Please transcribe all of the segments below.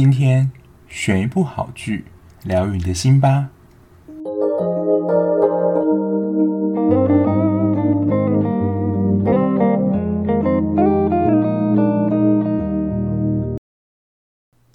今天选一部好剧，疗愈你的心吧。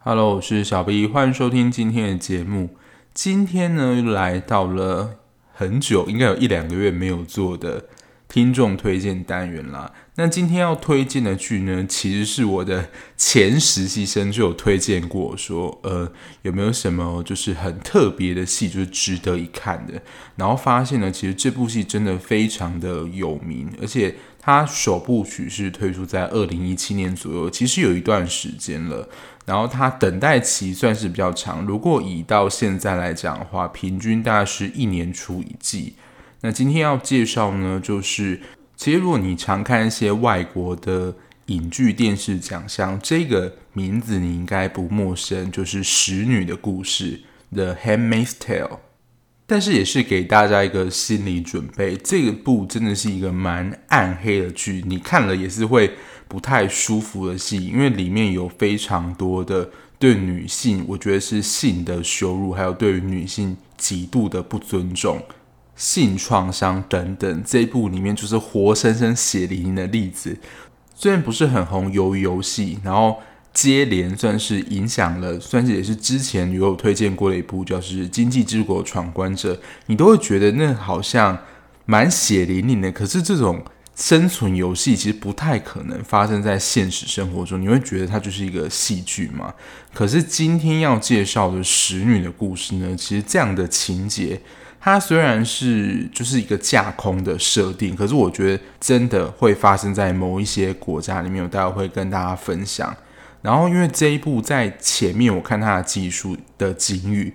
Hello，我是小 B，欢迎收听今天的节目。今天呢，来到了很久，应该有一两个月没有做的听众推荐单元啦。那今天要推荐的剧呢，其实是我的前实习生就有推荐过，说呃有没有什么就是很特别的戏，就是值得一看的。然后发现呢，其实这部戏真的非常的有名，而且它首部曲是推出在二零一七年左右，其实有一段时间了。然后它等待期算是比较长，如果以到现在来讲的话，平均大概是一年出一季。那今天要介绍呢，就是其实如果你常看一些外国的影剧、电视奖项，这个名字你应该不陌生，就是《使女的故事》（The Handmaid's Tale）。但是也是给大家一个心理准备，这个部真的是一个蛮暗黑的剧，你看了也是会不太舒服的戏，因为里面有非常多的对女性，我觉得是性的羞辱，还有对于女性极度的不尊重。性创伤等等，这一部里面就是活生生血淋淋的例子。虽然不是很红，鱿鱼游戏，然后接连算是影响了，算是也是之前有推荐过的一部，就是《经济之国闯关者》，你都会觉得那好像蛮血淋淋的。可是这种生存游戏其实不太可能发生在现实生活中，你会觉得它就是一个戏剧嘛？可是今天要介绍的《使女的故事》呢，其实这样的情节。它虽然是就是一个架空的设定，可是我觉得真的会发生在某一些国家里面，我待会会跟大家分享。然后，因为这一部在前面我看它的技术的警语，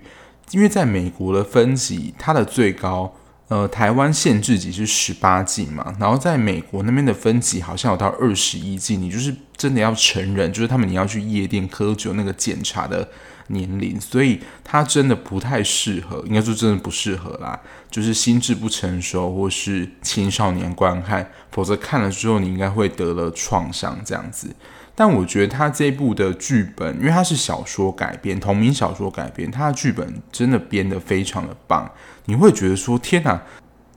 因为在美国的分级，它的最高呃台湾限制级是十八禁嘛，然后在美国那边的分级好像有到二十一禁，你就是真的要成人，就是他们你要去夜店喝酒那个检查的。年龄，所以他真的不太适合，应该说真的不适合啦。就是心智不成熟或是青少年观看，否则看了之后你应该会得了创伤这样子。但我觉得他这部的剧本，因为他是小说改编，同名小说改编，他的剧本真的编得非常的棒，你会觉得说天哪！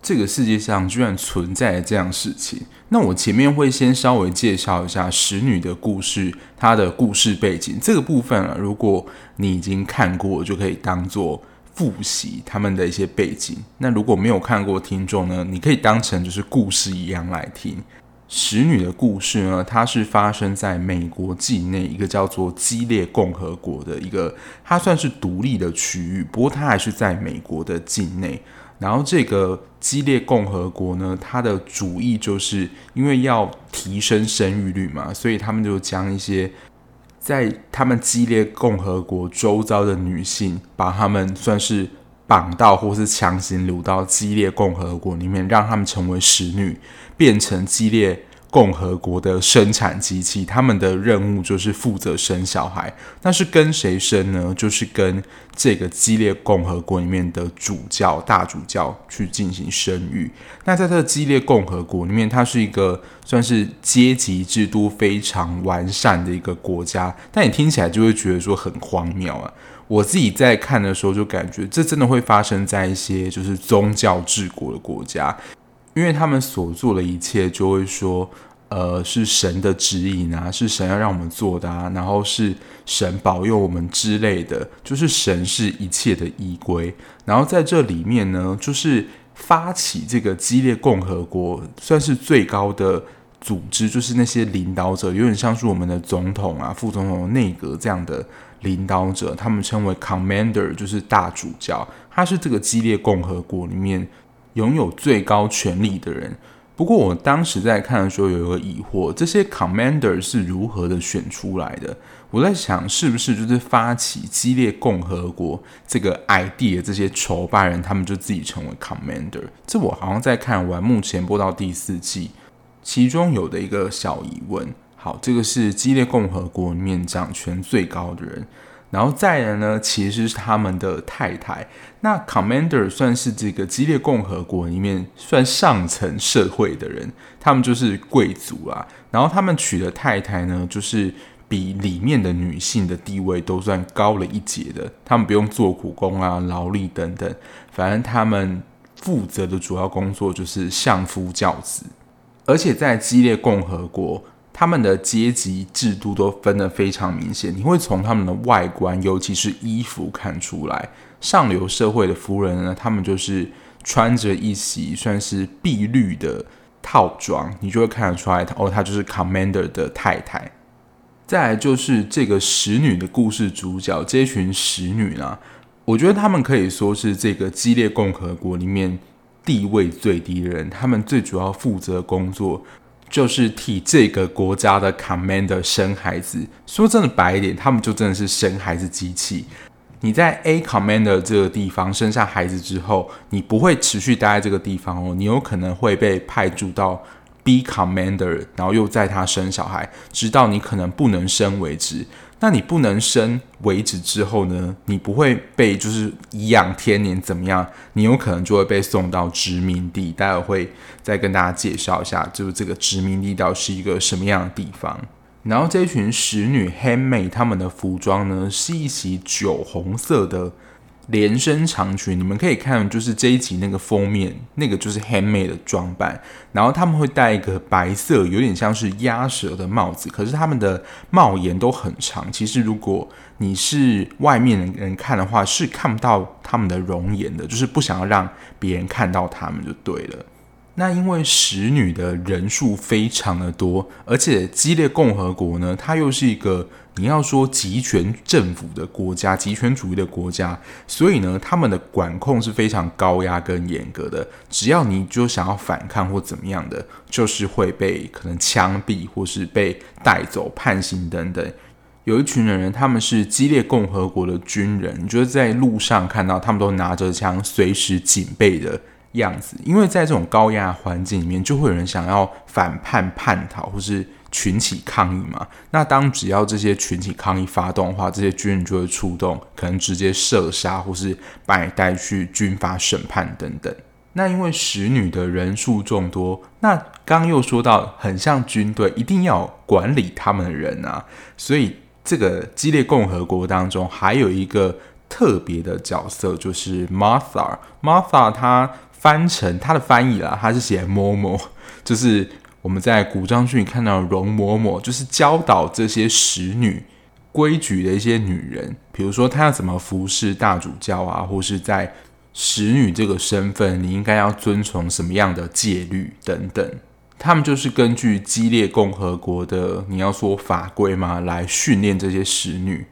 这个世界上居然存在这样事情，那我前面会先稍微介绍一下《使女的故事》它的故事背景。这个部分啊，如果你已经看过，就可以当做复习他们的一些背景。那如果没有看过听众呢，你可以当成就是故事一样来听。《使女的故事》呢，它是发生在美国境内一个叫做激烈共和国的一个，它算是独立的区域，不过它还是在美国的境内。然后这个激烈共和国呢，它的主意就是因为要提升生育率嘛，所以他们就将一些在他们激烈共和国周遭的女性，把他们算是绑到或是强行掳到激烈共和国里面，让他们成为使女，变成激烈。共和国的生产机器，他们的任务就是负责生小孩。那是跟谁生呢？就是跟这个激烈共和国里面的主教、大主教去进行生育。那在这个激烈共和国里面，它是一个算是阶级制度非常完善的一个国家。但你听起来就会觉得说很荒谬啊！我自己在看的时候就感觉，这真的会发生在一些就是宗教治国的国家。因为他们所做的一切，就会说，呃，是神的指引啊，是神要让我们做的啊，然后是神保佑我们之类的，就是神是一切的依归。然后在这里面呢，就是发起这个激烈共和国，算是最高的组织，就是那些领导者，有点像是我们的总统啊、副总统、内阁这样的领导者，他们称为 commander，就是大主教，他是这个激烈共和国里面。拥有最高权力的人。不过我当时在看的时候有一个疑惑：这些 commander 是如何的选出来的？我在想，是不是就是发起激烈共和国这个 idea 的这些筹办人，他们就自己成为 commander？这我好像在看完目前播到第四季，其中有的一个小疑问。好，这个是激烈共和国里面掌权最高的人。然后再来呢，其实是他们的太太。那 Commander 算是这个激烈共和国里面算上层社会的人，他们就是贵族啊。然后他们娶的太太呢，就是比里面的女性的地位都算高了一截的。他们不用做苦工啊、劳力等等，反正他们负责的主要工作就是相夫教子。而且在激烈共和国，他们的阶级制度都分得非常明显，你会从他们的外观，尤其是衣服看出来。上流社会的夫人呢，他们就是穿着一袭算是碧绿的套装，你就会看得出来，哦，她就是 Commander 的太太。再来就是这个使女的故事主角，这群使女呢，我觉得他们可以说是这个激烈共和国里面地位最低的人。他们最主要负责工作就是替这个国家的 Commander 生孩子。说真的白一点，他们就真的是生孩子机器。你在 A Commander 这个地方生下孩子之后，你不会持续待在这个地方哦，你有可能会被派驻到 B Commander，然后又在他生小孩，直到你可能不能生为止。那你不能生为止之后呢？你不会被就是颐养天年怎么样？你有可能就会被送到殖民地。待会会再跟大家介绍一下，就是这个殖民地到底是一个什么样的地方。然后这群使女 handmaid 她们的服装呢，是一袭酒红色的连身长裙。你们可以看，就是这一集那个封面，那个就是 handmaid 的装扮。然后他们会戴一个白色，有点像是鸭舌的帽子，可是他们的帽檐都很长。其实如果你是外面的人看的话，是看不到他们的容颜的，就是不想要让别人看到他们就对了。那因为使女的人数非常的多，而且激烈共和国呢，它又是一个你要说集权政府的国家，集权主义的国家，所以呢，他们的管控是非常高压跟严格的。只要你就想要反抗或怎么样的，就是会被可能枪毙，或是被带走判刑等等。有一群人，他们是激烈共和国的军人，你就在路上看到他们都拿着枪，随时警备的。样子，因为在这种高压环境里面，就会有人想要反叛、叛逃，或是群起抗议嘛。那当只要这些群起抗议发动的话，这些军人就会出动，可能直接射杀，或是把你带去军法审判等等。那因为使女的人数众多，那刚又说到很像军队，一定要管理他们的人啊。所以这个激烈共和国当中还有一个特别的角色，就是 Martha。Martha 她。翻成她的翻译啦，她是写 Momo，，就是我们在古装剧里看到容嬷嬷，就是教导这些使女规矩的一些女人，比如说她要怎么服侍大主教啊，或是在使女这个身份，你应该要遵从什么样的戒律等等。他们就是根据激烈共和国的你要说法规嘛，来训练这些使女，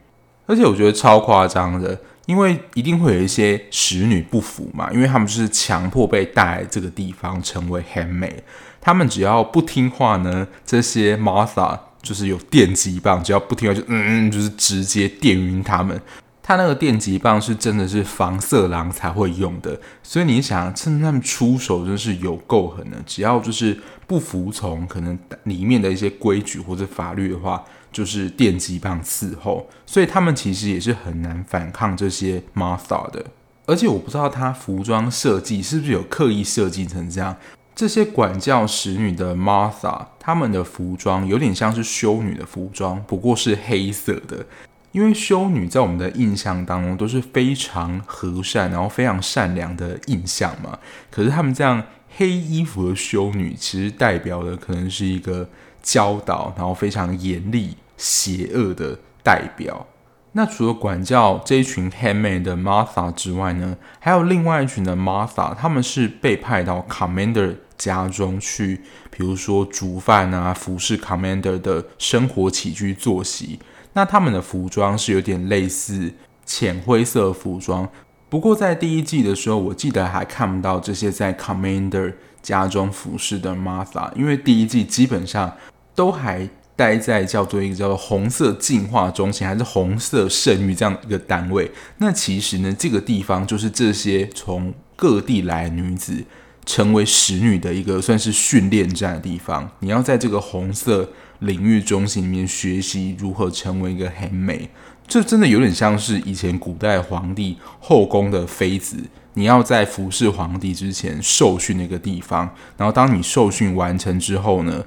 而且我觉得超夸张的。因为一定会有一些使女不服嘛，因为他们就是强迫被带来这个地方成为 handmaid。他们只要不听话呢，这些 Martha 就是有电击棒，只要不听话就嗯嗯，就是直接电晕他们。他那个电击棒是真的是防色狼才会用的，所以你想趁他们出手真是有够狠的，只要就是不服从可能里面的一些规矩或者法律的话。就是电击棒伺候，所以他们其实也是很难反抗这些 Martha 的。而且我不知道他服装设计是不是有刻意设计成这样。这些管教使女的 Martha，他们的服装有点像是修女的服装，不过是黑色的。因为修女在我们的印象当中都是非常和善，然后非常善良的印象嘛。可是他们这样黑衣服的修女，其实代表的可能是一个。教导，然后非常严厉、邪恶的代表。那除了管教这一群 handmaid 的 Martha 之外呢，还有另外一群的 Martha，他们是被派到 Commander 家中去，比如说煮饭啊，服侍 Commander 的生活起居作息。那他们的服装是有点类似浅灰色服装。不过在第一季的时候，我记得还看不到这些在 Commander 家中服侍的 Martha，因为第一季基本上。都还待在叫做一个叫做红色进化中心，还是红色圣域这样一个单位。那其实呢，这个地方就是这些从各地来女子成为使女的一个算是训练站的地方。你要在这个红色领域中心里面学习如何成为一个 handmaid，这真的有点像是以前古代皇帝后宫的妃子，你要在服侍皇帝之前受训那个地方。然后当你受训完成之后呢，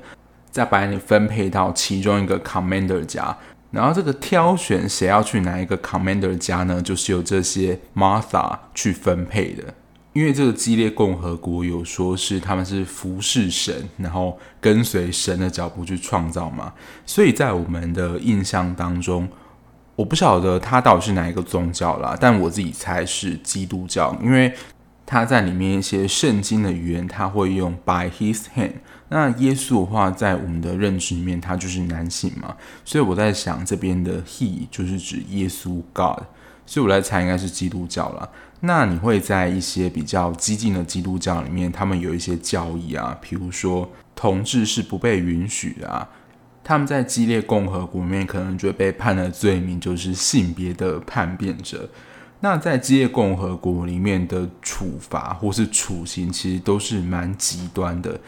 再把你分配到其中一个 commander 家，然后这个挑选谁要去哪一个 commander 家呢，就是由这些 Martha 去分配的。因为这个基列共和国有说是他们是服侍神，然后跟随神的脚步去创造嘛，所以在我们的印象当中，我不晓得他到底是哪一个宗教啦，但我自己猜是基督教，因为他在里面一些圣经的语言，他会用 by his hand。那耶稣的话，在我们的认知里面，他就是男性嘛，所以我在想这边的 he 就是指耶稣 God，所以我来猜应该是基督教啦。那你会在一些比较激进的基督教里面，他们有一些教义啊，比如说同志是不被允许的啊。他们在激烈共和国里面可能就被判的罪名就是性别的叛变者。那在基列共和国里面的处罚或是处刑，其实都是蛮极端的。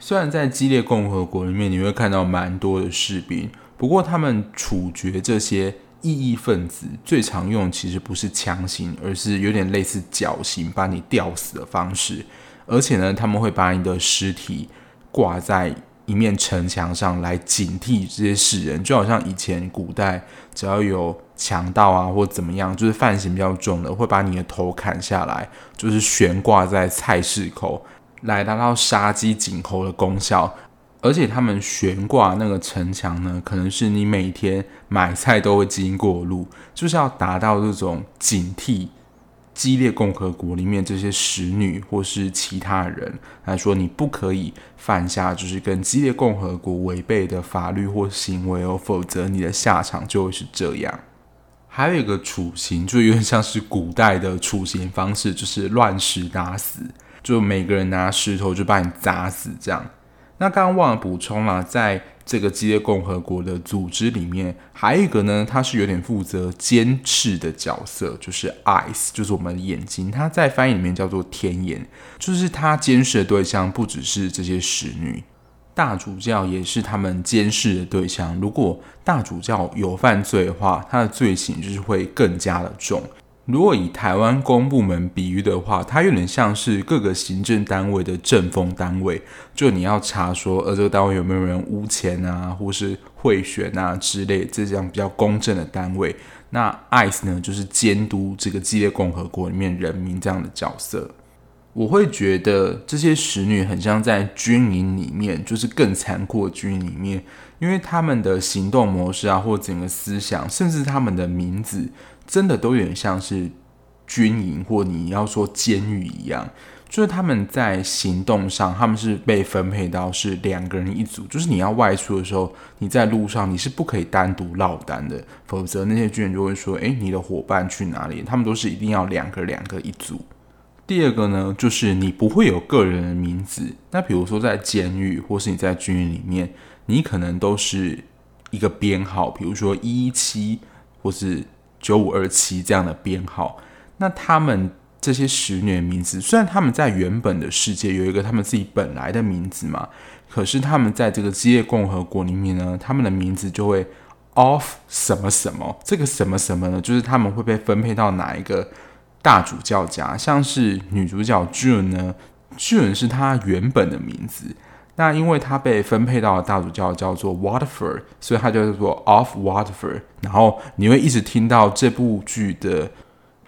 虽然在激烈共和国里面你会看到蛮多的士兵，不过他们处决这些。异议分子最常用其实不是强行，而是有点类似绞刑，把你吊死的方式。而且呢，他们会把你的尸体挂在一面城墙上来警惕这些世人，就好像以前古代只要有强盗啊或怎么样，就是犯行比较重的，会把你的头砍下来，就是悬挂在菜市口，来达到杀鸡儆猴的功效。而且他们悬挂那个城墙呢，可能是你每天买菜都会经过路，就是要达到这种警惕激烈共和国里面这些使女或是其他人来说，你不可以犯下就是跟激烈共和国违背的法律或行为哦，否则你的下场就会是这样。还有一个处刑，就有点像是古代的处刑方式，就是乱石打死，就每个人拿石头就把你砸死这样。那刚刚忘了补充了，在这个基列共和国的组织里面，还有一个呢，他是有点负责监视的角色，就是 eyes，就是我们的眼睛。他在翻译里面叫做天眼，就是他监视的对象不只是这些使女，大主教也是他们监视的对象。如果大主教有犯罪的话，他的罪行就是会更加的重。如果以台湾公部门比喻的话，它有点像是各个行政单位的政风单位，就你要查说，呃，这个单位有没有人污钱啊，或是贿选啊之类，这样比较公正的单位。那 ICE 呢，就是监督这个基列共和国里面人民这样的角色。我会觉得这些使女很像在军营里面，就是更残酷的军营里面，因为他们的行动模式啊，或整个思想，甚至他们的名字。真的都有点像是军营，或你要说监狱一样，就是他们在行动上，他们是被分配到是两个人一组，就是你要外出的时候，你在路上你是不可以单独落单的，否则那些军人就会说：“诶，你的伙伴去哪里？”他们都是一定要两个两个一组。第二个呢，就是你不会有个人的名字，那比如说在监狱或是你在军营里面，你可能都是一个编号，比如说一七或是。九五二七这样的编号，那他们这些使女的名字，虽然他们在原本的世界有一个他们自己本来的名字嘛，可是他们在这个基业共和国里面呢，他们的名字就会 off 什么什么，这个什么什么呢，就是他们会被分配到哪一个大主教家，像是女主角 June 呢，June 是她原本的名字。那因为他被分配到的大主教叫做 Waterford，所以他叫做 Off Waterford。然后你会一直听到这部剧的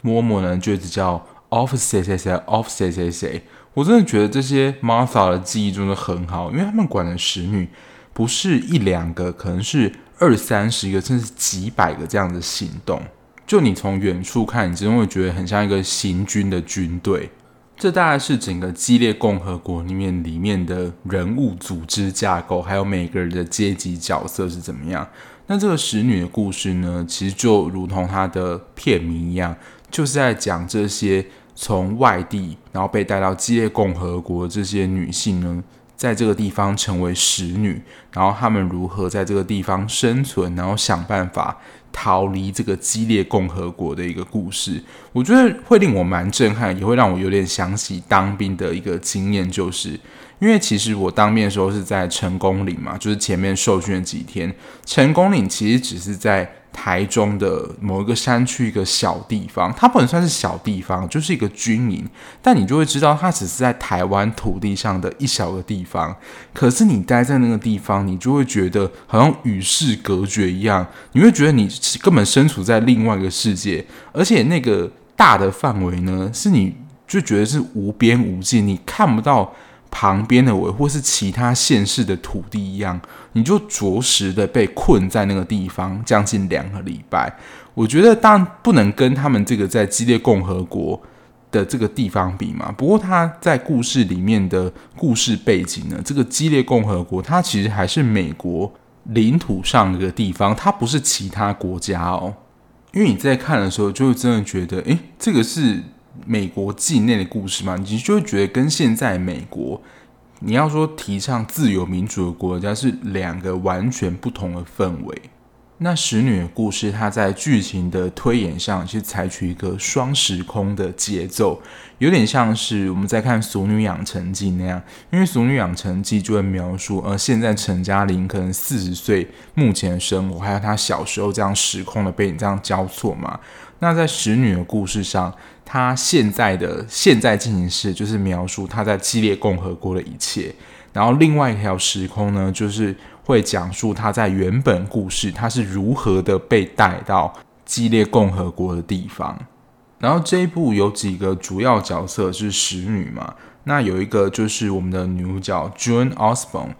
嬷嬷呢，就一直叫 Off 谁谁谁，Off 谁谁谁。我真的觉得这些 Martha 的记忆真的很好，因为他们管的使女不是一两个，可能是二三十个，甚至几百个这样的行动。就你从远处看，你真的会觉得很像一个行军的军队。这大概是整个激烈共和国里面里面的人物组织架构，还有每个人的阶级角色是怎么样。那这个使女的故事呢，其实就如同它的片名一样，就是在讲这些从外地然后被带到激烈共和国的这些女性呢，在这个地方成为使女，然后她们如何在这个地方生存，然后想办法。逃离这个激烈共和国的一个故事，我觉得会令我蛮震撼，也会让我有点想起当兵的一个经验，就是因为其实我当兵的时候是在成功岭嘛，就是前面受训的几天，成功岭其实只是在台中的某一个山区一个小地方，它不能算是小地方，就是一个军营，但你就会知道它只是在台湾土地上的一小个地方。可是你待在那个地方，你就会觉得好像与世隔绝一样，你会觉得你根本身处在另外一个世界，而且那个大的范围呢，是你就觉得是无边无际，你看不到。旁边的尾或是其他县市的土地一样，你就着实的被困在那个地方将近两个礼拜。我觉得当然不能跟他们这个在激烈共和国的这个地方比嘛。不过他在故事里面的故事背景呢，这个激烈共和国它其实还是美国领土上的一个地方，它不是其他国家哦。因为你在看的时候，就真的觉得，诶，这个是。美国境内的故事嘛，你就会觉得跟现在美国，你要说提倡自由民主的国家是两个完全不同的氛围。那使女的故事，它在剧情的推演上是采取一个双时空的节奏，有点像是我们在看《俗女养成记》那样，因为《俗女养成记》就会描述，呃，现在陈嘉玲可能四十岁目前的生活，还有她小时候这样时空的背景这样交错嘛。那在使女的故事上，他现在的现在进行式就是描述他在激烈共和国的一切，然后另外一条时空呢，就是。会讲述他在原本故事，他是如何的被带到激烈共和国的地方。然后这一部有几个主要角色是使女嘛？那有一个就是我们的女主角 June Osborne，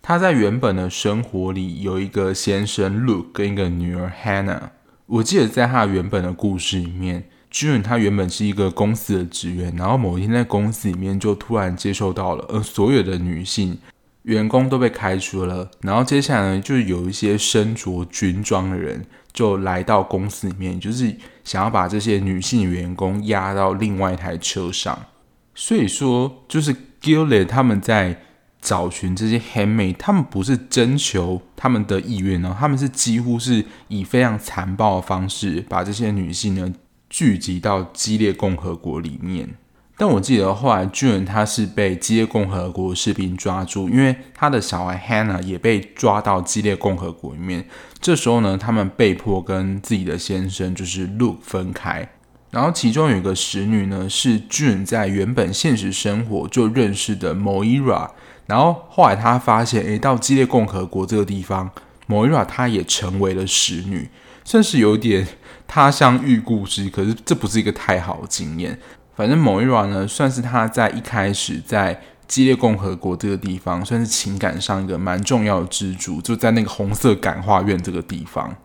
她在原本的生活里有一个先生 Luke 跟一个女儿 Hannah。我记得在她原本的故事里面，June 她原本是一个公司的职员，然后某一天在公司里面就突然接受到了，而，所有的女性。员工都被开除了，然后接下来呢，就有一些身着军装的人就来到公司里面，就是想要把这些女性员工押到另外一台车上。所以说，就是 Gilead 他们在找寻这些 handmaid，他们不是征求他们的意愿呢，他们是几乎是以非常残暴的方式把这些女性呢聚集到激烈共和国里面。但我记得后来，June 他是被激烈共和国士兵抓住，因为他的小孩 Hannah 也被抓到激烈共和国里面。这时候呢，他们被迫跟自己的先生就是 Luke 分开。然后其中有一个使女呢，是 June 在原本现实生活就认识的 Moira。然后后来他发现，诶，到激烈共和国这个地方，Moira 她也成为了使女，算是有点他乡遇故知。可是这不是一个太好的经验。反正 Moira 呢，算是他在一开始在激烈共和国这个地方，算是情感上一个蛮重要的支柱，就在那个红色感化院这个地方。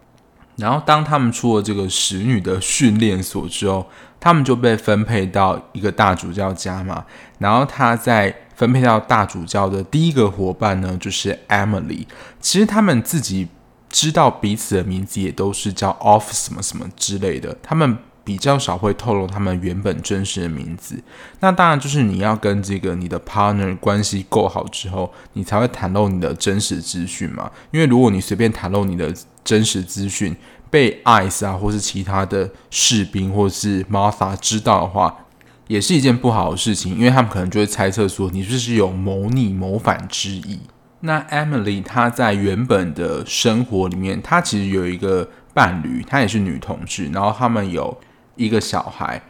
然后当他们出了这个使女的训练所之后，他们就被分配到一个大主教家嘛。然后他在分配到大主教的第一个伙伴呢，就是 Emily。其实他们自己知道彼此的名字也都是叫 Off 什么什么之类的，他们。比较少会透露他们原本真实的名字，那当然就是你要跟这个你的 partner 关系够好之后，你才会袒露你的真实资讯嘛。因为如果你随便袒露你的真实资讯，被 ICE 啊或是其他的士兵或是 Martha 知道的话，也是一件不好的事情，因为他们可能就会猜测说你是不是有谋逆谋反之意。那 Emily 她在原本的生活里面，她其实有一个伴侣，她也是女同志，然后他们有。一个小孩，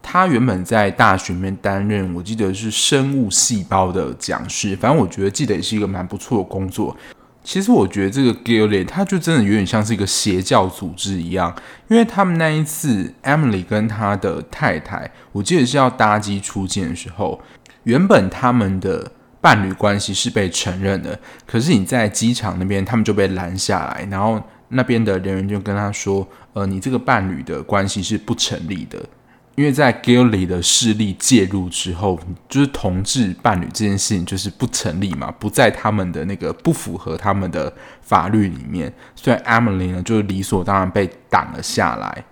她原本在大学里面担任，我记得是生物细胞的讲师。反正我觉得记得也是一个蛮不错的工作。其实我觉得这个 Gilead 他就真的有点像是一个邪教组织一样，因为他们那一次 Emily 跟他的太太，我记得是要搭机出境的时候，原本他们的伴侣关系是被承认的，可是你在机场那边，他们就被拦下来，然后。那边的人员就跟他说：“呃，你这个伴侣的关系是不成立的，因为在 Gilead 的势力介入之后，就是同志伴侣这件事情就是不成立嘛，不在他们的那个不符合他们的法律里面，所以 Emily 呢就理所当然被挡了下来。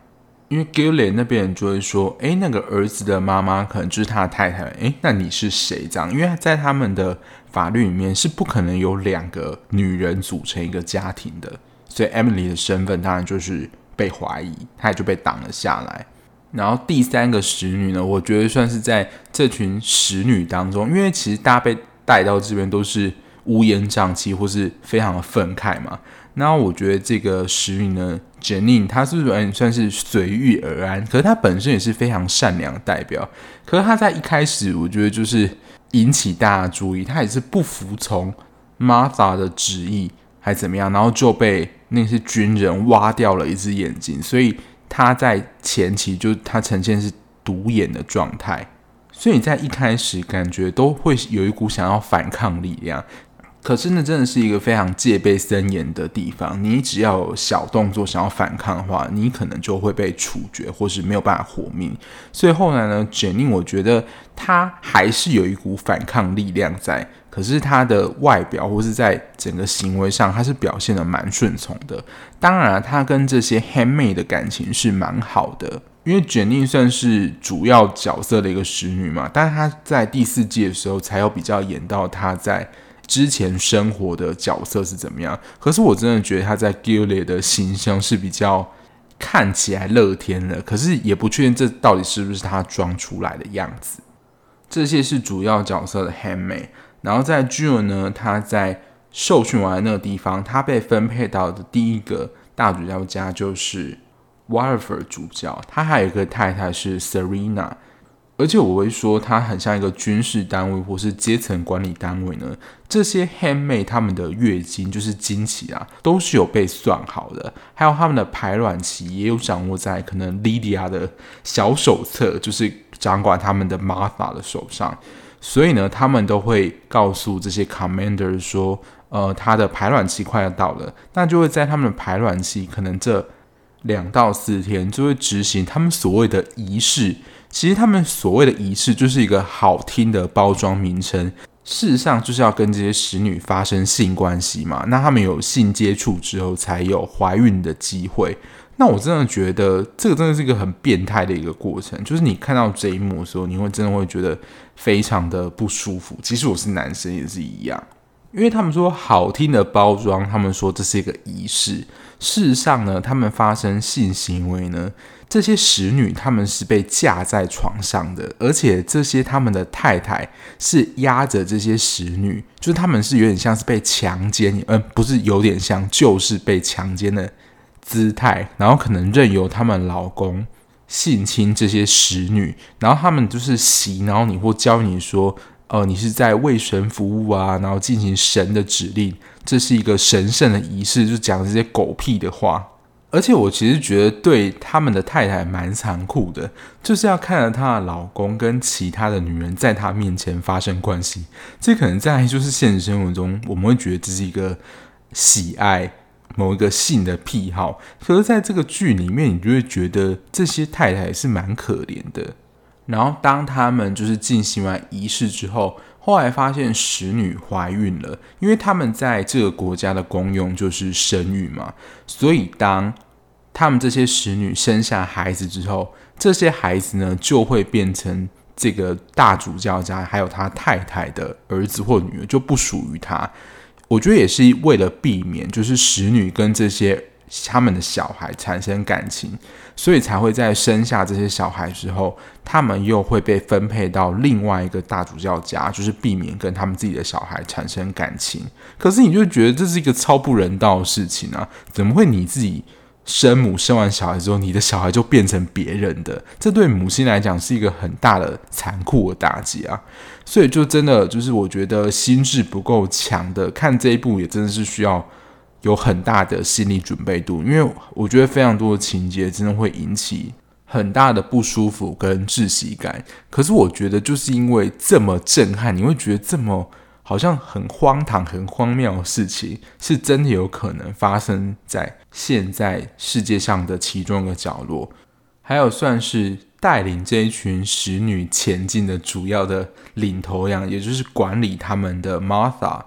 因为 Gilean 那边人就会说：‘诶，那个儿子的妈妈可能就是他的太太。’诶，那你是谁？这样，因为在他们的法律里面是不可能有两个女人组成一个家庭的。”所以 Emily 的身份当然就是被怀疑，她也就被挡了下来。然后第三个使女呢，我觉得算是在这群使女当中，因为其实大家被带到这边都是乌烟瘴气或是非常的愤慨嘛。那我觉得这个使女呢，Janine，她是不是算是随遇而安？可是她本身也是非常善良的代表。可是她在一开始，我觉得就是引起大家注意，她也是不服从玛莎的旨意，还怎么样，然后就被那些军人挖掉了一只眼睛，所以她在前期就她呈现是独眼的状态。所以你在一开始感觉都会有一股想要反抗力量，可是那真的是一个非常戒备森严的地方。你只要有小动作想要反抗的话，你可能就会被处决，或是没有办法活命。所以后来呢卷宁我觉得他还是有一股反抗力量在，可是他的外表或是在整个行为上，他是表现得蛮顺从的。当然，他跟这些 handmaid 的感情是蛮好的。因为卷宁算是主要角色的一个使女嘛，但是她在第四季的时候才有比较演到她在之前生活的角色是怎么样。可是我真的觉得他在 Gilead 的形象是比较看起来乐天的，可是也不确定这到底是不是他装出来的样子。这些是主要角色的 Handmaid，然后在 June 呢，他在受训完那个地方，他被分配到的第一个大主教家就是。Waterford 主教，他还有一个太太是 Serena，而且我会说他很像一个军事单位或是阶层管理单位呢。这些 handmaid 他们的月经就是经期啊，都是有被算好的，还有他们的排卵期也有掌握在可能 Lydia 的小手册，就是掌管他们的 Martha 的手上。所以呢，他们都会告诉这些 commander 说，呃，他的排卵期快要到了，那就会在他们的排卵期可能这。两到四天就会执行他们所谓的仪式。其实他们所谓的仪式就是一个好听的包装名称，事实上就是要跟这些使女发生性关系嘛。那他们有性接触之后才有怀孕的机会。那我真的觉得这个真的是一个很变态的一个过程。就是你看到这一幕的时候，你会真的会觉得非常的不舒服。其实我是男生也是一样，因为他们说好听的包装，他们说这是一个仪式。事实上呢，他们发生性行为呢，这些使女他们是被架在床上的，而且这些他们的太太是压着这些使女，就是他们是有点像是被强奸，嗯、不是有点像，就是被强奸的姿态，然后可能任由他们老公性侵这些使女，然后他们就是洗脑你或教你说。哦，你是在为神服务啊，然后进行神的指令，这是一个神圣的仪式，就讲这些狗屁的话。而且我其实觉得对他们的太太蛮残酷的，就是要看着她的老公跟其他的女人在她面前发生关系。这可能在就是现实生活中，我们会觉得这是一个喜爱某一个性的癖好，可是在这个剧里面，你就会觉得这些太太是蛮可怜的。然后，当他们就是进行完仪式之后，后来发现使女怀孕了，因为他们在这个国家的功用就是生育嘛，所以当他们这些使女生下孩子之后，这些孩子呢就会变成这个大主教家还有他太太的儿子或女儿，就不属于他。我觉得也是为了避免，就是使女跟这些。他们的小孩产生感情，所以才会在生下这些小孩之后，他们又会被分配到另外一个大主教家，就是避免跟他们自己的小孩产生感情。可是你就觉得这是一个超不人道的事情啊！怎么会你自己生母生完小孩之后，你的小孩就变成别人的？这对母亲来讲是一个很大的残酷的打击啊！所以就真的就是我觉得心智不够强的看这一部也真的是需要。有很大的心理准备度，因为我觉得非常多的情节真的会引起很大的不舒服跟窒息感。可是我觉得就是因为这么震撼，你会觉得这么好像很荒唐、很荒谬的事情，是真的有可能发生在现在世界上的其中一个角落。还有算是带领这一群使女前进的主要的领头羊，也就是管理他们的 Martha、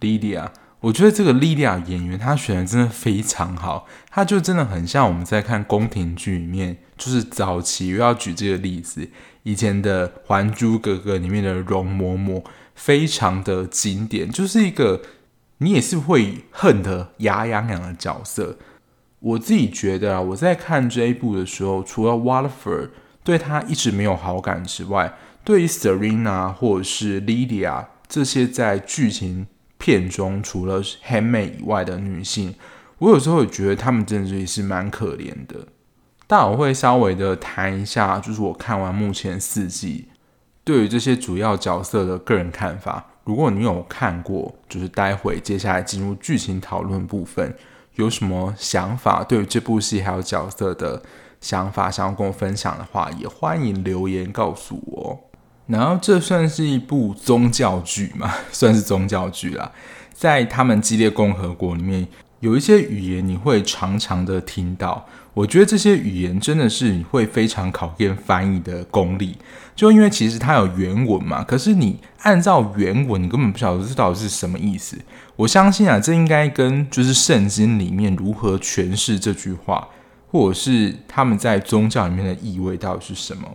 Lydia。我觉得这个莉莉亚演员她选的真的非常好，她就真的很像我们在看宫廷剧里面，就是早期又要举这个例子，以前的《还珠格格》里面的容嬷嬷，非常的经典，就是一个你也是会恨得牙痒痒的角色。我自己觉得啊，我在看这一部的时候，除了 Waterford 对她一直没有好感之外，对于 Serena 或者是 Lydia 这些在剧情。片中除了黑妹以外的女性，我有时候也觉得她们真的是蛮可怜的。但我会稍微的谈一下，就是我看完目前四季对于这些主要角色的个人看法。如果你有看过，就是待会接下来进入剧情讨论部分，有什么想法，对于这部戏还有角色的想法，想要跟我分享的话，也欢迎留言告诉我。然后这算是一部宗教剧嘛？算是宗教剧啦，在他们激烈共和国里面，有一些语言你会常常的听到。我觉得这些语言真的是你会非常考验翻译的功力，就因为其实它有原文嘛，可是你按照原文，你根本不晓得这到底是什么意思。我相信啊，这应该跟就是圣经里面如何诠释这句话，或者是他们在宗教里面的意味到底是什么。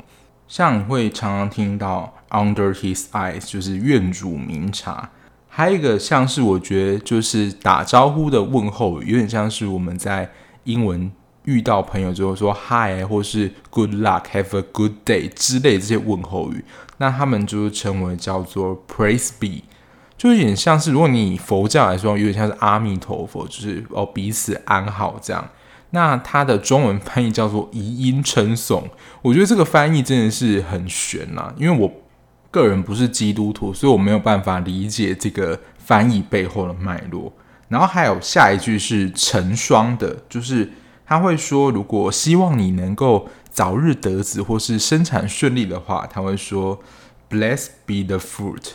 像你会常常听到 Under His Eyes，就是愿主明察。还有一个像是我觉得就是打招呼的问候，有点像是我们在英文。遇到朋友之后说 Hi，或是 Good luck，Have a good day 之类这些问候语，那他们就是称为叫做 Praise be，就有点像是如果你以佛教来说，有点像是阿弥陀佛，就是哦彼此安好这样。那它的中文翻译叫做宜音称颂，我觉得这个翻译真的是很悬啦，因为我个人不是基督徒，所以我没有办法理解这个翻译背后的脉络。然后还有下一句是成双的，就是。他会说，如果希望你能够早日得子或是生产顺利的话，他会说 “Bless be the fruit”。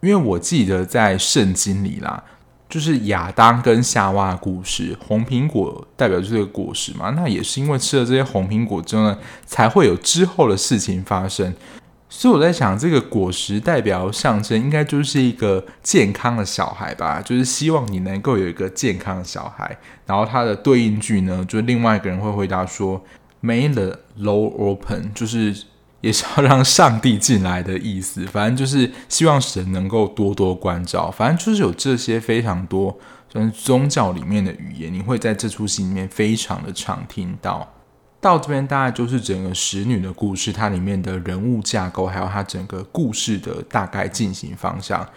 因为我记得在圣经里啦，就是亚当跟夏娃的故事，红苹果代表就是这个果实嘛，那也是因为吃了这些红苹果之后呢，才会有之后的事情发生。所以我在想，这个果实代表象征，应该就是一个健康的小孩吧，就是希望你能够有一个健康的小孩。然后它的对应句呢，就另外一个人会回答说，May the Lord open，就是也是要让上帝进来的意思。反正就是希望神能够多多关照。反正就是有这些非常多，就是宗教里面的语言，你会在这出戏里面非常的常听到。到这边大概就是整个使女的故事，它里面的人物架构，还有它整个故事的大概进行方向。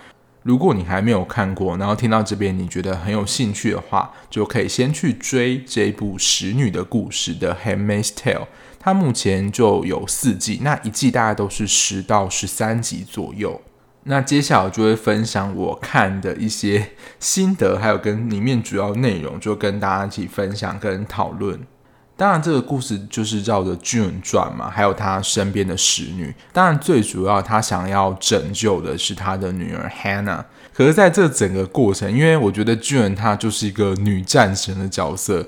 如果你还没有看过，然后听到这边你觉得很有兴趣的话，就可以先去追这一部使女的故事的《Handmaid's Tale》。它目前就有四季，那一季大概都是十到十三集左右。那接下来我就会分享我看的一些心得，还有跟里面主要内容，就跟大家一起分享跟讨论。当然，这个故事就是绕着 June 转嘛，还有他身边的使女。当然，最主要他想要拯救的是他的女儿 Hannah。可是，在这整个过程，因为我觉得 June 她就是一个女战神的角色，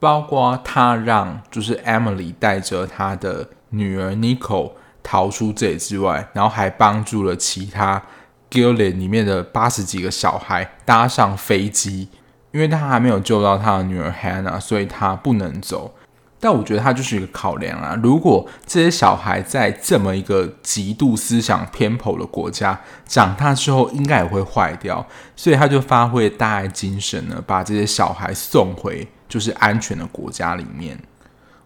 包括他让就是 Emily 带着他的女儿 Nicole 逃出这里之外，然后还帮助了其他 g i l l e t 里面的八十几个小孩搭上飞机，因为他还没有救到他的女儿 Hannah，所以他不能走。但我觉得它就是一个考量啊。如果这些小孩在这么一个极度思想偏颇的国家长大之后，应该也会坏掉，所以他就发挥大爱精神呢，把这些小孩送回就是安全的国家里面。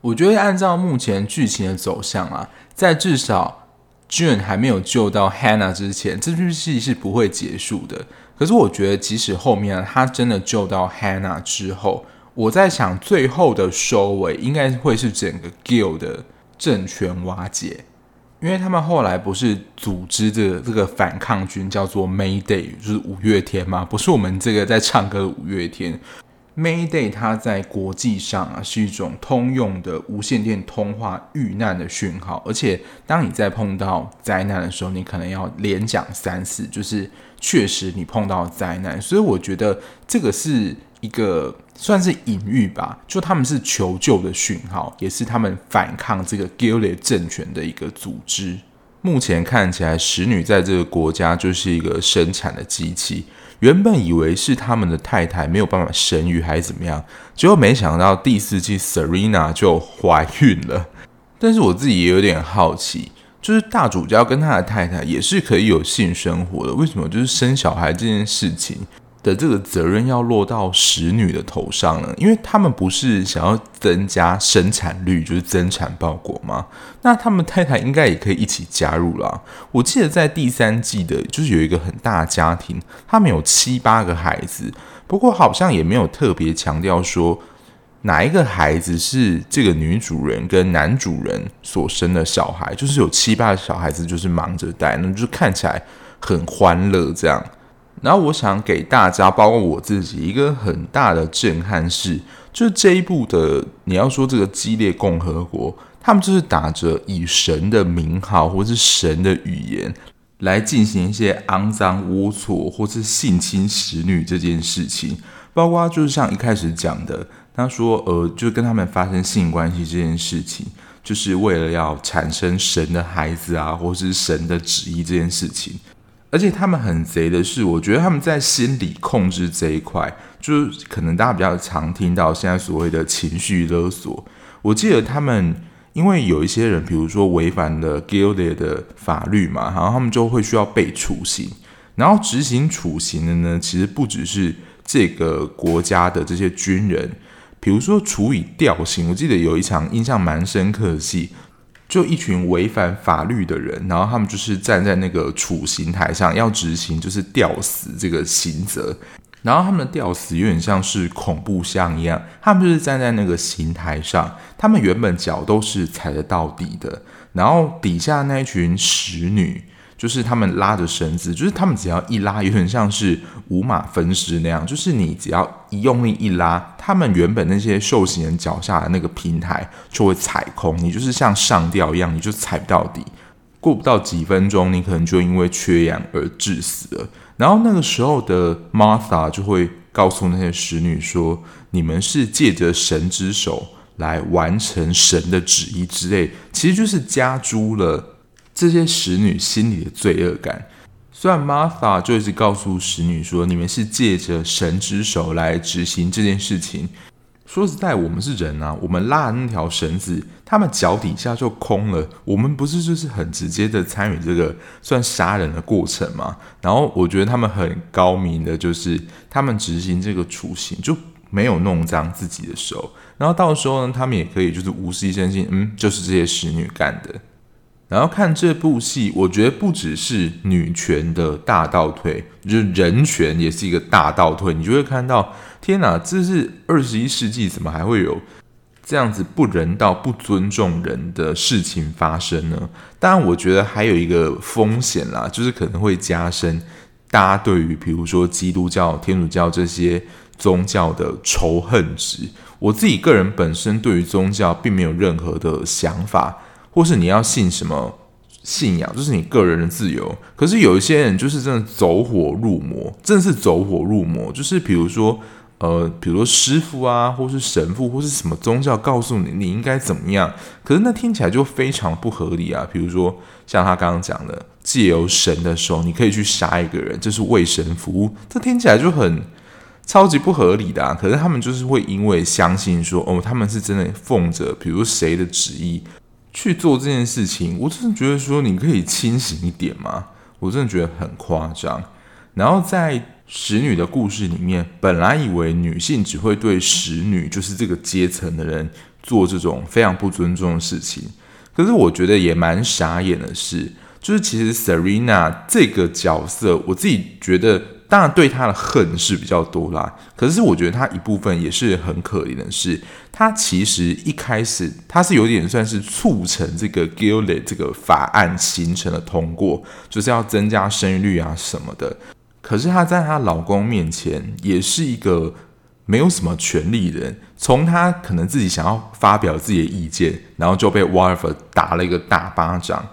我觉得按照目前剧情的走向啊，在至少 June 还没有救到 Hannah 之前，这出戏是不会结束的。可是我觉得，即使后面他真的救到 Hannah 之后，我在想，最后的收尾应该会是整个 Gill 的政权瓦解，因为他们后来不是组织这这个反抗军，叫做 Mayday，就是五月天吗？不是我们这个在唱歌的五月天。Mayday 它在国际上啊是一种通用的无线电通话遇难的讯号，而且当你在碰到灾难的时候，你可能要连讲三次，就是确实你碰到灾难。所以我觉得这个是。一个算是隐喻吧，就他们是求救的讯号，也是他们反抗这个 Gilead 政权的一个组织。目前看起来，使女在这个国家就是一个生产的机器。原本以为是他们的太太没有办法生育，还是怎么样，结果没想到第四季 Serena 就怀孕了。但是我自己也有点好奇，就是大主教跟他的太太也是可以有性生活的，为什么就是生小孩这件事情？的这个责任要落到使女的头上呢？因为他们不是想要增加生产率，就是增产报国吗？那他们太太应该也可以一起加入啦。我记得在第三季的，就是有一个很大家庭，他们有七八个孩子，不过好像也没有特别强调说哪一个孩子是这个女主人跟男主人所生的小孩，就是有七八个小孩子，就是忙着带，那就是看起来很欢乐这样。然后我想给大家，包括我自己，一个很大的震撼是，就是这一部的，你要说这个激烈共和国，他们就是打着以神的名号或是神的语言来进行一些肮脏龌龊或是性侵使女这件事情，包括就是像一开始讲的，他说呃，就跟他们发生性关系这件事情，就是为了要产生神的孩子啊，或是神的旨意这件事情。而且他们很贼的是，我觉得他们在心理控制这一块，就是可能大家比较常听到现在所谓的情绪勒索。我记得他们因为有一些人，比如说违反了 Gilded 的法律嘛，然后他们就会需要被处刑。然后执行处刑的呢，其实不只是这个国家的这些军人，比如说处以吊刑。我记得有一场印象蛮深刻的戏。就一群违反法律的人，然后他们就是站在那个处刑台上要执行，就是吊死这个刑责。然后他们的吊死有点像是恐怖像一样，他们就是站在那个刑台上，他们原本脚都是踩得到底的，然后底下那一群使女。就是他们拉着绳子，就是他们只要一拉，有点像是五马分尸那样。就是你只要一用力一拉，他们原本那些受刑人脚下的那个平台就会踩空，你就是像上吊一样，你就踩不到底。过不到几分钟，你可能就因为缺氧而致死了。然后那个时候的 Martha 就会告诉那些使女说：“你们是借着神之手来完成神的旨意之类。”其实就是加诸了。这些使女心里的罪恶感，虽然 Martha 就一直告诉使女说：“你们是借着神之手来执行这件事情。”说实在，我们是人啊，我们拉那条绳子，他们脚底下就空了。我们不是就是很直接的参与这个算杀人的过程吗？然后我觉得他们很高明的，就是他们执行这个处刑就没有弄脏自己的手。然后到时候呢，他们也可以就是无事一身轻，嗯，就是这些使女干的。然后看这部戏，我觉得不只是女权的大倒退，就是人权也是一个大倒退。你就会看到，天哪，这是二十一世纪，怎么还会有这样子不人道、不尊重人的事情发生呢？当然，我觉得还有一个风险啦，就是可能会加深大家对于比如说基督教、天主教这些宗教的仇恨值。我自己个人本身对于宗教并没有任何的想法。或是你要信什么信仰，就是你个人的自由。可是有一些人就是真的走火入魔，真的是走火入魔。就是比如说，呃，比如说师傅啊，或是神父，或是什么宗教告诉你你应该怎么样，可是那听起来就非常不合理啊。比如说像他刚刚讲的，借由神的手，你可以去杀一个人，这是为神服务，这听起来就很超级不合理的啊。可是他们就是会因为相信说，哦，他们是真的奉着，比如谁的旨意。去做这件事情，我真的觉得说你可以清醒一点吗？我真的觉得很夸张。然后在使女的故事里面，本来以为女性只会对使女，就是这个阶层的人做这种非常不尊重的事情。可是我觉得也蛮傻眼的是，就是其实 Serena 这个角色，我自己觉得。当然，对他的恨是比较多啦。可是，我觉得他一部分也是很可怜的是，他其实一开始他是有点算是促成这个 Gilead 这个法案形成的通过，就是要增加生育率啊什么的。可是，她在她老公面前也是一个没有什么权利的人。从她可能自己想要发表自己的意见，然后就被 Waterford 打了一个大巴掌。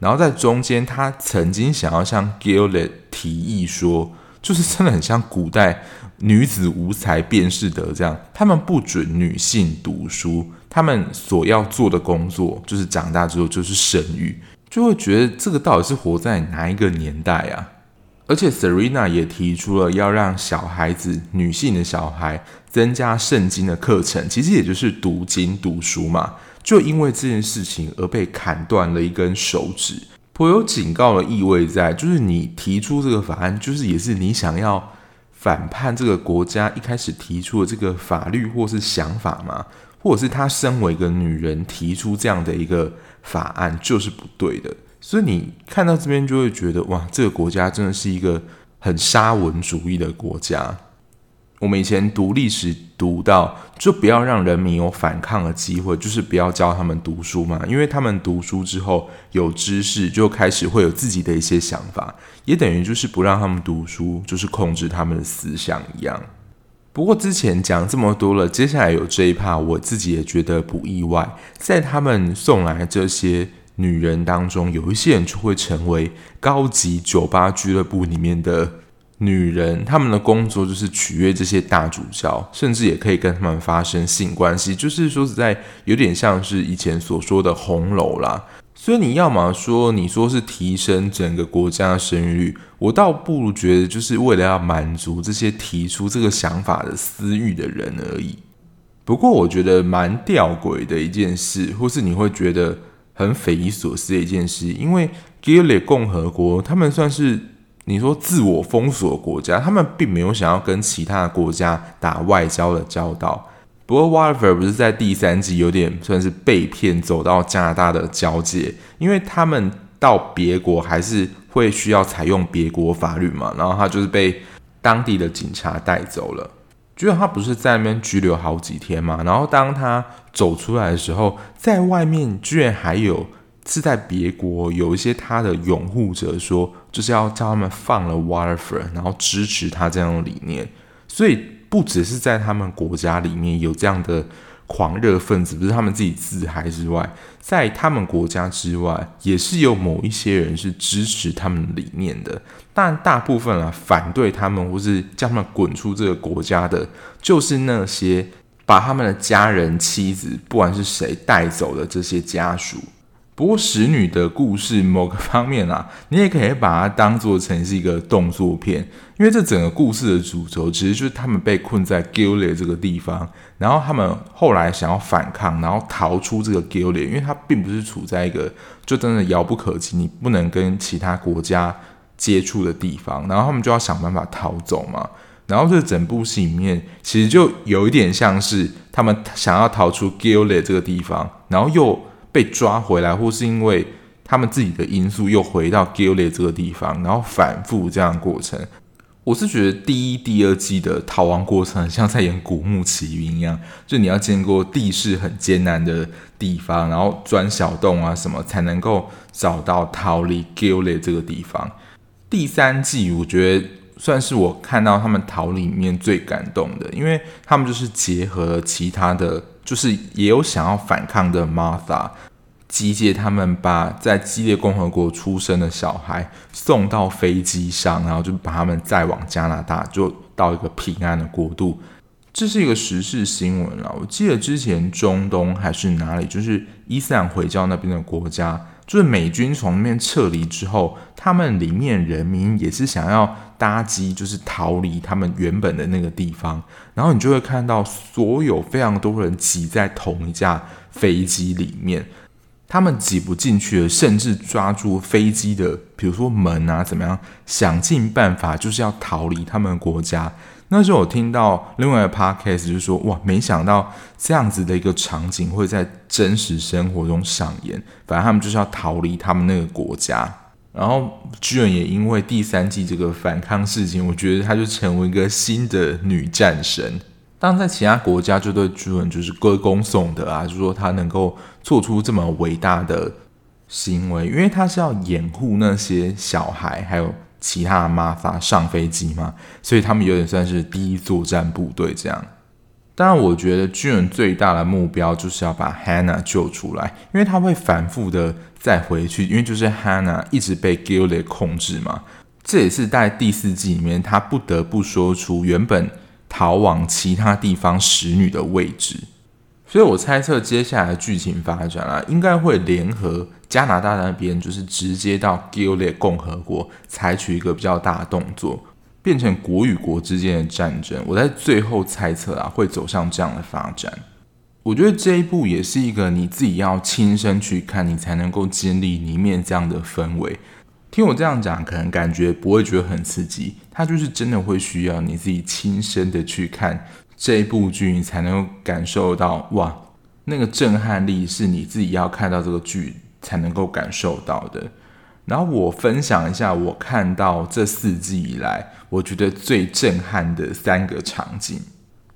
然后在中间，她曾经想要向 Gilead 提议说。就是真的很像古代女子无才便是德这样，他们不准女性读书，他们所要做的工作就是长大之后就是生育，就会觉得这个到底是活在哪一个年代啊？而且 Serena 也提出了要让小孩子、女性的小孩增加圣经的课程，其实也就是读经读书嘛，就因为这件事情而被砍断了一根手指。颇有警告的意味在，就是你提出这个法案，就是也是你想要反叛这个国家一开始提出的这个法律或是想法吗？或者是他身为一个女人提出这样的一个法案就是不对的？所以你看到这边就会觉得，哇，这个国家真的是一个很沙文主义的国家。我们以前读历史读到，就不要让人民有反抗的机会，就是不要教他们读书嘛，因为他们读书之后有知识，就开始会有自己的一些想法，也等于就是不让他们读书，就是控制他们的思想一样。不过之前讲这么多了，接下来有这一趴，我自己也觉得不意外，在他们送来这些女人当中，有一些人就会成为高级酒吧俱乐部里面的。女人，他们的工作就是取悦这些大主教，甚至也可以跟他们发生性关系，就是说实在有点像是以前所说的红楼啦。所以你要么说你说是提升整个国家生育率，我倒不如觉得就是为了要满足这些提出这个想法的私欲的人而已。不过我觉得蛮吊诡的一件事，或是你会觉得很匪夷所思的一件事，因为 Gilead 共和国他们算是。你说自我封锁国家，他们并没有想要跟其他的国家打外交的交道。不过，Waterford 不是在第三季有点算是被骗走到加拿大的交界，因为他们到别国还是会需要采用别国法律嘛。然后他就是被当地的警察带走了，结果他不是在那边拘留好几天嘛。然后当他走出来的时候，在外面居然还有。是在别国有一些他的拥护者说，就是要叫他们放了 Waterford，然后支持他这样的理念。所以不只是在他们国家里面有这样的狂热分子，不是他们自己自嗨之外，在他们国家之外，也是有某一些人是支持他们理念的。但大部分啊，反对他们或是叫他们滚出这个国家的，就是那些把他们的家人、妻子，不管是谁带走的这些家属。不过使女的故事某个方面啊，你也可以把它当做成是一个动作片，因为这整个故事的主轴其实就是他们被困在 Gilead 这个地方，然后他们后来想要反抗，然后逃出这个 Gilead，因为它并不是处在一个就真的遥不可及，你不能跟其他国家接触的地方，然后他们就要想办法逃走嘛。然后这整部戏里面其实就有一点像是他们想要逃出 Gilead 这个地方，然后又。被抓回来，或是因为他们自己的因素又回到 Gilead 这个地方，然后反复这样过程。我是觉得第一、第二季的逃亡过程很像在演《古墓奇兵》一样，就你要经过地势很艰难的地方，然后钻小洞啊什么，才能够找到逃离 Gilead 这个地方。第三季我觉得算是我看到他们逃里面最感动的，因为他们就是结合了其他的。就是也有想要反抗的 Martha，集结他们把在激烈共和国出生的小孩送到飞机上，然后就把他们载往加拿大，就到一个平安的国度。这是一个时事新闻了。我记得之前中东还是哪里，就是伊斯兰回教那边的国家。就是美军从那边撤离之后，他们里面人民也是想要搭机，就是逃离他们原本的那个地方。然后你就会看到所有非常多人挤在同一架飞机里面，他们挤不进去了，甚至抓住飞机的，比如说门啊，怎么样，想尽办法就是要逃离他们国家。那时候我听到另外一个 podcast 就说，哇，没想到这样子的一个场景会在真实生活中上演。反正他们就是要逃离他们那个国家，然后居然也因为第三季这个反抗事情，我觉得他就成为一个新的女战神。当在其他国家就对巨人就是歌功颂德啊，就说他能够做出这么伟大的行为，因为他是要掩护那些小孩，还有。其他的妈发上飞机嘛，所以他们有点算是第一作战部队这样。当然，我觉得巨人最大的目标就是要把 Hannah 救出来，因为他会反复的再回去，因为就是 Hannah 一直被 Gilead 控制嘛。这也是在第四季里面，他不得不说出原本逃往其他地方使女的位置。所以我猜测接下来剧情发展啊，应该会联合。加拿大那边就是直接到 Gilead 共和国，采取一个比较大的动作，变成国与国之间的战争。我在最后猜测啊，会走向这样的发展。我觉得这一部也是一个你自己要亲身去看，你才能够经历里面这样的氛围。听我这样讲，可能感觉不会觉得很刺激，它就是真的会需要你自己亲身的去看这一部剧，你才能够感受到哇，那个震撼力是你自己要看到这个剧才能够感受到的。然后我分享一下我看到这四季以来，我觉得最震撼的三个场景。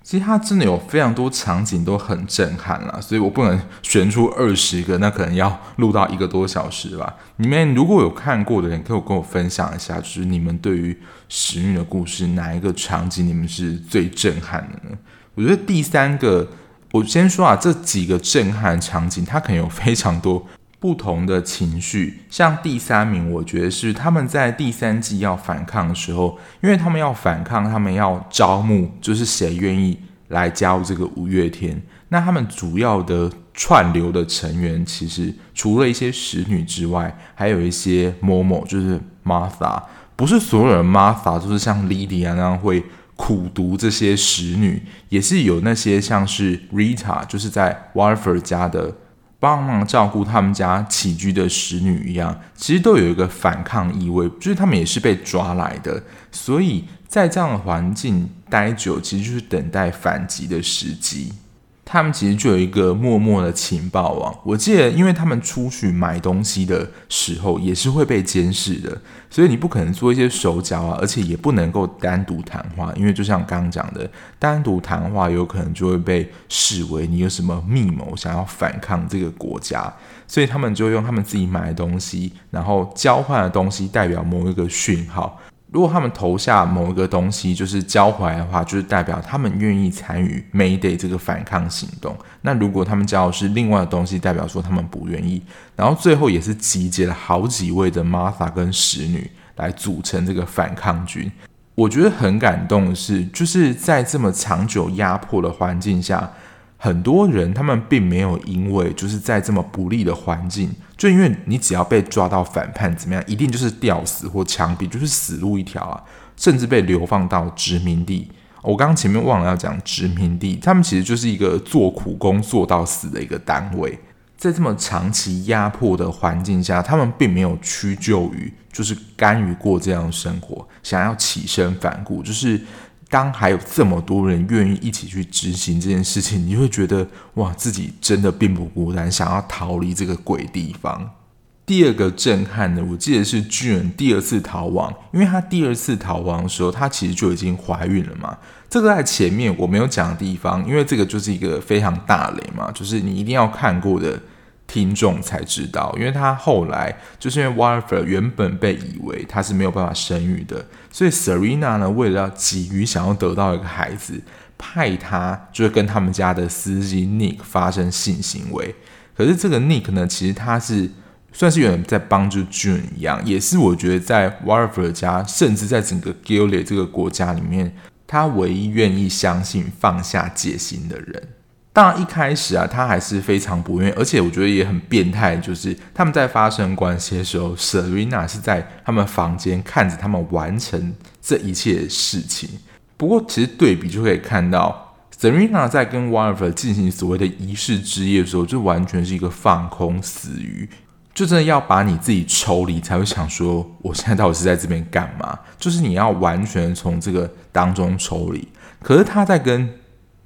其实它真的有非常多场景都很震撼了，所以我不能选出二十个，那可能要录到一个多小时吧。你们如果有看过的人，可以跟我分享一下，就是你们对于使女的故事哪一个场景你们是最震撼的呢？我觉得第三个，我先说啊，这几个震撼场景，它可能有非常多。不同的情绪，像第三名，我觉得是他们在第三季要反抗的时候，因为他们要反抗，他们要招募，就是谁愿意来加入这个五月天。那他们主要的串流的成员，其实除了一些使女之外，还有一些 Momo，就是 Martha。不是所有人 Martha 都是像 Lydia 那样会苦读这些使女，也是有那些像是 Rita，就是在 Walford 家的。帮忙照顾他们家起居的使女一样，其实都有一个反抗意味，就是他们也是被抓来的，所以在这样的环境待久，其实就是等待反击的时机。他们其实就有一个默默的情报网。我记得，因为他们出去买东西的时候也是会被监视的，所以你不可能做一些手脚啊，而且也不能够单独谈话，因为就像刚刚讲的，单独谈话有可能就会被视为你有什么密谋，想要反抗这个国家，所以他们就用他们自己买的东西，然后交换的东西代表某一个讯号。如果他们投下某一个东西，就是交回来的话，就是代表他们愿意参与 Mayday 这个反抗行动。那如果他们交的是另外的东西，代表说他们不愿意。然后最后也是集结了好几位的 Martha 跟使女来组成这个反抗军。我觉得很感动的是，就是在这么长久压迫的环境下。很多人他们并没有因为就是在这么不利的环境，就因为你只要被抓到反叛怎么样，一定就是吊死或枪毙，就是死路一条啊，甚至被流放到殖民地。我刚刚前面忘了要讲殖民地，他们其实就是一个做苦工做到死的一个单位。在这么长期压迫的环境下，他们并没有屈就于，就是甘于过这样的生活，想要起身反骨，就是。当还有这么多人愿意一起去执行这件事情，你会觉得哇，自己真的并不孤单，想要逃离这个鬼地方。第二个震撼的，我记得是巨人第二次逃亡，因为他第二次逃亡的时候，他其实就已经怀孕了嘛。这个在前面我没有讲的地方，因为这个就是一个非常大雷嘛，就是你一定要看过的。听众才知道，因为他后来就是因为 Walford 原本被以为他是没有办法生育的，所以 Serena 呢，为了要急于想要得到一个孩子，派他就是跟他们家的司机 Nick 发生性行为。可是这个 Nick 呢，其实他是算是有人在帮助 June 一样，也是我觉得在 Warfer 家，甚至在整个 Gilead 这个国家里面，他唯一愿意相信放下戒心的人。当然，一开始啊，他还是非常不愿意，而且我觉得也很变态。就是他们在发生关系的时候，Serena 是在他们房间看着他们完成这一切事情。不过，其实对比就可以看到，Serena 在跟 Walford 进行所谓的仪式之夜的时候，就完全是一个放空死鱼，就真的要把你自己抽离，才会想说，我现在到底是在这边干嘛？就是你要完全从这个当中抽离。可是他在跟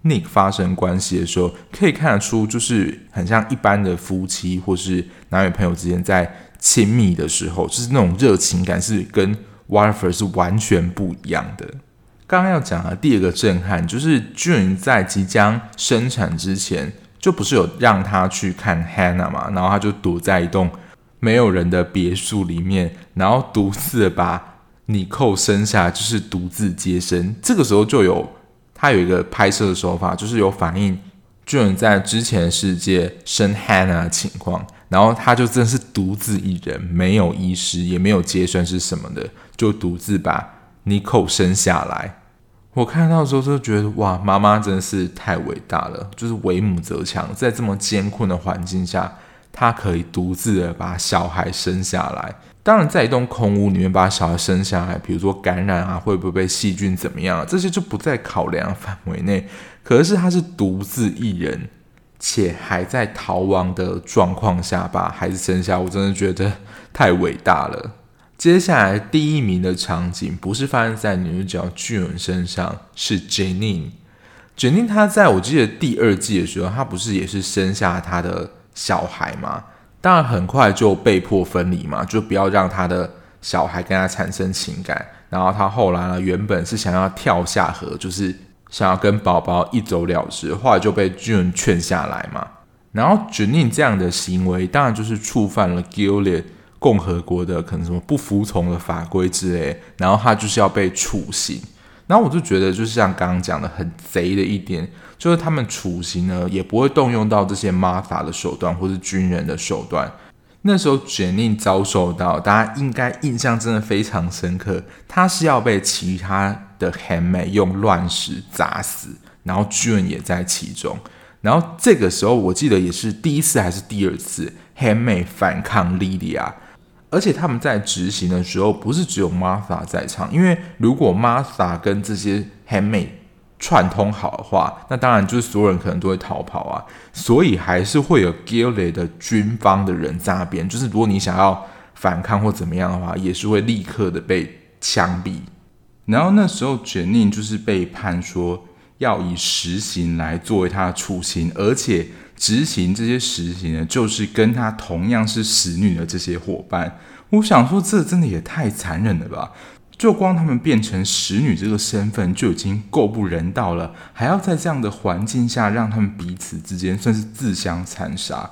Nick 发生关系的时候，可以看得出，就是很像一般的夫妻或是男女朋友之间在亲密的时候，就是那种热情感是跟 Walford 是完全不一样的。刚刚要讲的第二个震撼，就是 June 在即将生产之前，就不是有让他去看 Hannah 嘛，然后他就躲在一栋没有人的别墅里面，然后独自把 Nick 生下，就是独自接生。这个时候就有。他有一个拍摄的手法，就是有反映巨人在之前的世界生 Hannah 的情况，然后他就真的是独自一人，没有医师，也没有接生是什么的，就独自把 n i c o 生下来。我看到的时候就觉得，哇，妈妈真的是太伟大了，就是为母则强，在这么艰困的环境下，她可以独自的把小孩生下来。当然，在一栋空屋里面把小孩生下来，比如说感染啊，会不会被细菌怎么样，这些就不在考量范围内。可是他是独自一人，且还在逃亡的状况下把孩子生下，我真的觉得太伟大了。接下来第一名的场景不是发生在女主角巨人身上，是 Janine。Janine 她在我记得第二季的时候，她不是也是生下她的小孩吗？当然很快就被迫分离嘛，就不要让他的小孩跟他产生情感。然后他后来呢，原本是想要跳下河，就是想要跟宝宝一走了之，后来就被 June 劝下来嘛。然后 Janine 这样的行为，当然就是触犯了 Gilead 共和国的可能什么不服从的法规之类，然后他就是要被处刑。然后我就觉得，就是像刚刚讲的很贼的一点，就是他们处刑呢也不会动用到这些 Martha 的手段或是军人的手段。那时候卷令遭受到，大家应该印象真的非常深刻，他是要被其他的 handmaid 用乱石砸死，然后 June 也在其中。然后这个时候，我记得也是第一次还是第二次，handmaid 反抗 Lydia，而且他们在执行的时候，不是只有 Martha 在场，因为如果 Martha 跟这些 handmaid 串通好的话，那当然就是所有人可能都会逃跑啊，所以还是会有 guile 的军方的人在那边，就是如果你想要反抗或怎么样的话，也是会立刻的被枪毙。然后那时候 Janine 就是被判说。要以实刑来作为他的处刑，而且执行这些实刑呢，就是跟他同样是使女的这些伙伴。我想说，这真的也太残忍了吧！就光他们变成使女这个身份就已经够不人道了，还要在这样的环境下让他们彼此之间算是自相残杀。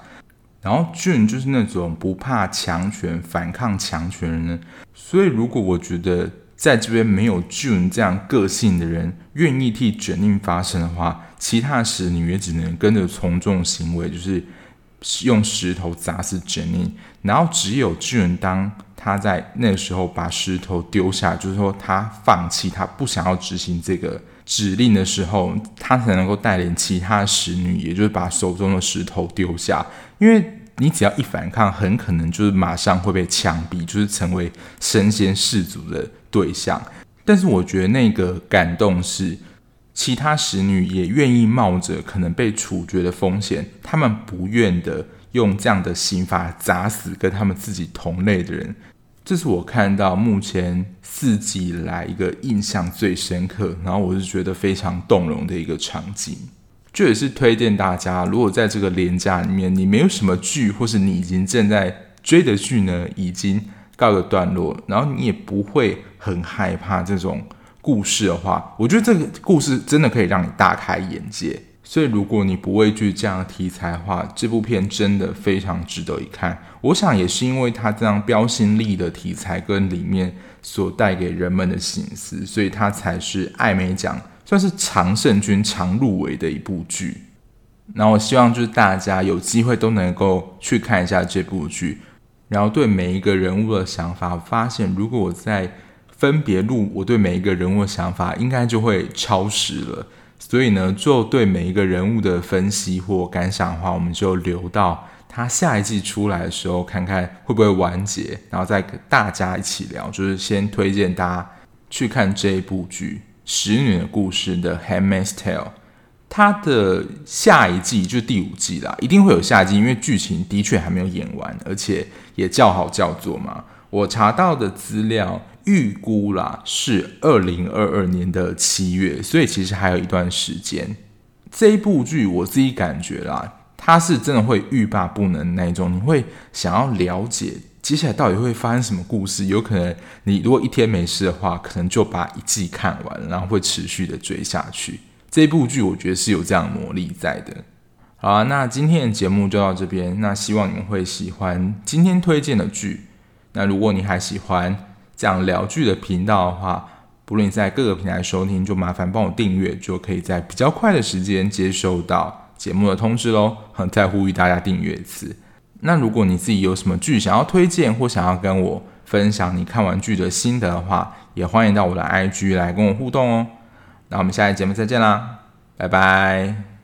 然后 Jun 就是那种不怕强权、反抗强权的人，所以如果我觉得。在这边没有 Jun 这样个性的人愿意替卷印发声的话，其他使女也只能跟着从众行为，就是用石头砸死 Jenny。然后只有巨人当他在那个时候把石头丢下，就是说他放弃，他不想要执行这个指令的时候，他才能够带领其他使女，也就是把手中的石头丢下，因为。你只要一反抗，很可能就是马上会被枪毙，就是成为身先士卒的对象。但是我觉得那个感动是，其他使女也愿意冒着可能被处决的风险，他们不愿的用这样的刑罚砸死跟他们自己同类的人。这是我看到目前四季以来一个印象最深刻，然后我是觉得非常动容的一个场景。这也是推荐大家，如果在这个连假里面，你没有什么剧，或是你已经正在追的剧呢，已经告个段落，然后你也不会很害怕这种故事的话，我觉得这个故事真的可以让你大开眼界。所以，如果你不畏惧这样的题材的话，这部片真的非常值得一看。我想也是因为它这样标新立异的题材跟里面所带给人们的心思，所以它才是艾美奖。算是常胜军、常入围的一部剧，那我希望就是大家有机会都能够去看一下这部剧，然后对每一个人物的想法，发现如果我在分别录我对每一个人物的想法，应该就会超时了。所以呢，就对每一个人物的分析或感想的话，我们就留到他下一季出来的时候，看看会不会完结，然后再大家一起聊。就是先推荐大家去看这一部剧。使女的故事的《Handmaid's Tale》，它的下一季就第五季啦，一定会有下一季，因为剧情的确还没有演完，而且也叫好叫座嘛。我查到的资料预估啦是二零二二年的七月，所以其实还有一段时间。这一部剧我自己感觉啦，它是真的会欲罢不能那种，你会想要了解。接下来到底会发生什么故事？有可能你如果一天没事的话，可能就把一季看完，然后会持续的追下去。这部剧我觉得是有这样魔力在的。好啊，那今天的节目就到这边。那希望你们会喜欢今天推荐的剧。那如果你还喜欢这样聊剧的频道的话，不论你在各个平台收听，就麻烦帮我订阅，就可以在比较快的时间接收到节目的通知喽。很再呼吁大家订阅一次。那如果你自己有什么剧想要推荐，或想要跟我分享你看完剧的心得的话，也欢迎到我的 IG 来跟我互动哦。那我们下期节目再见啦，拜拜。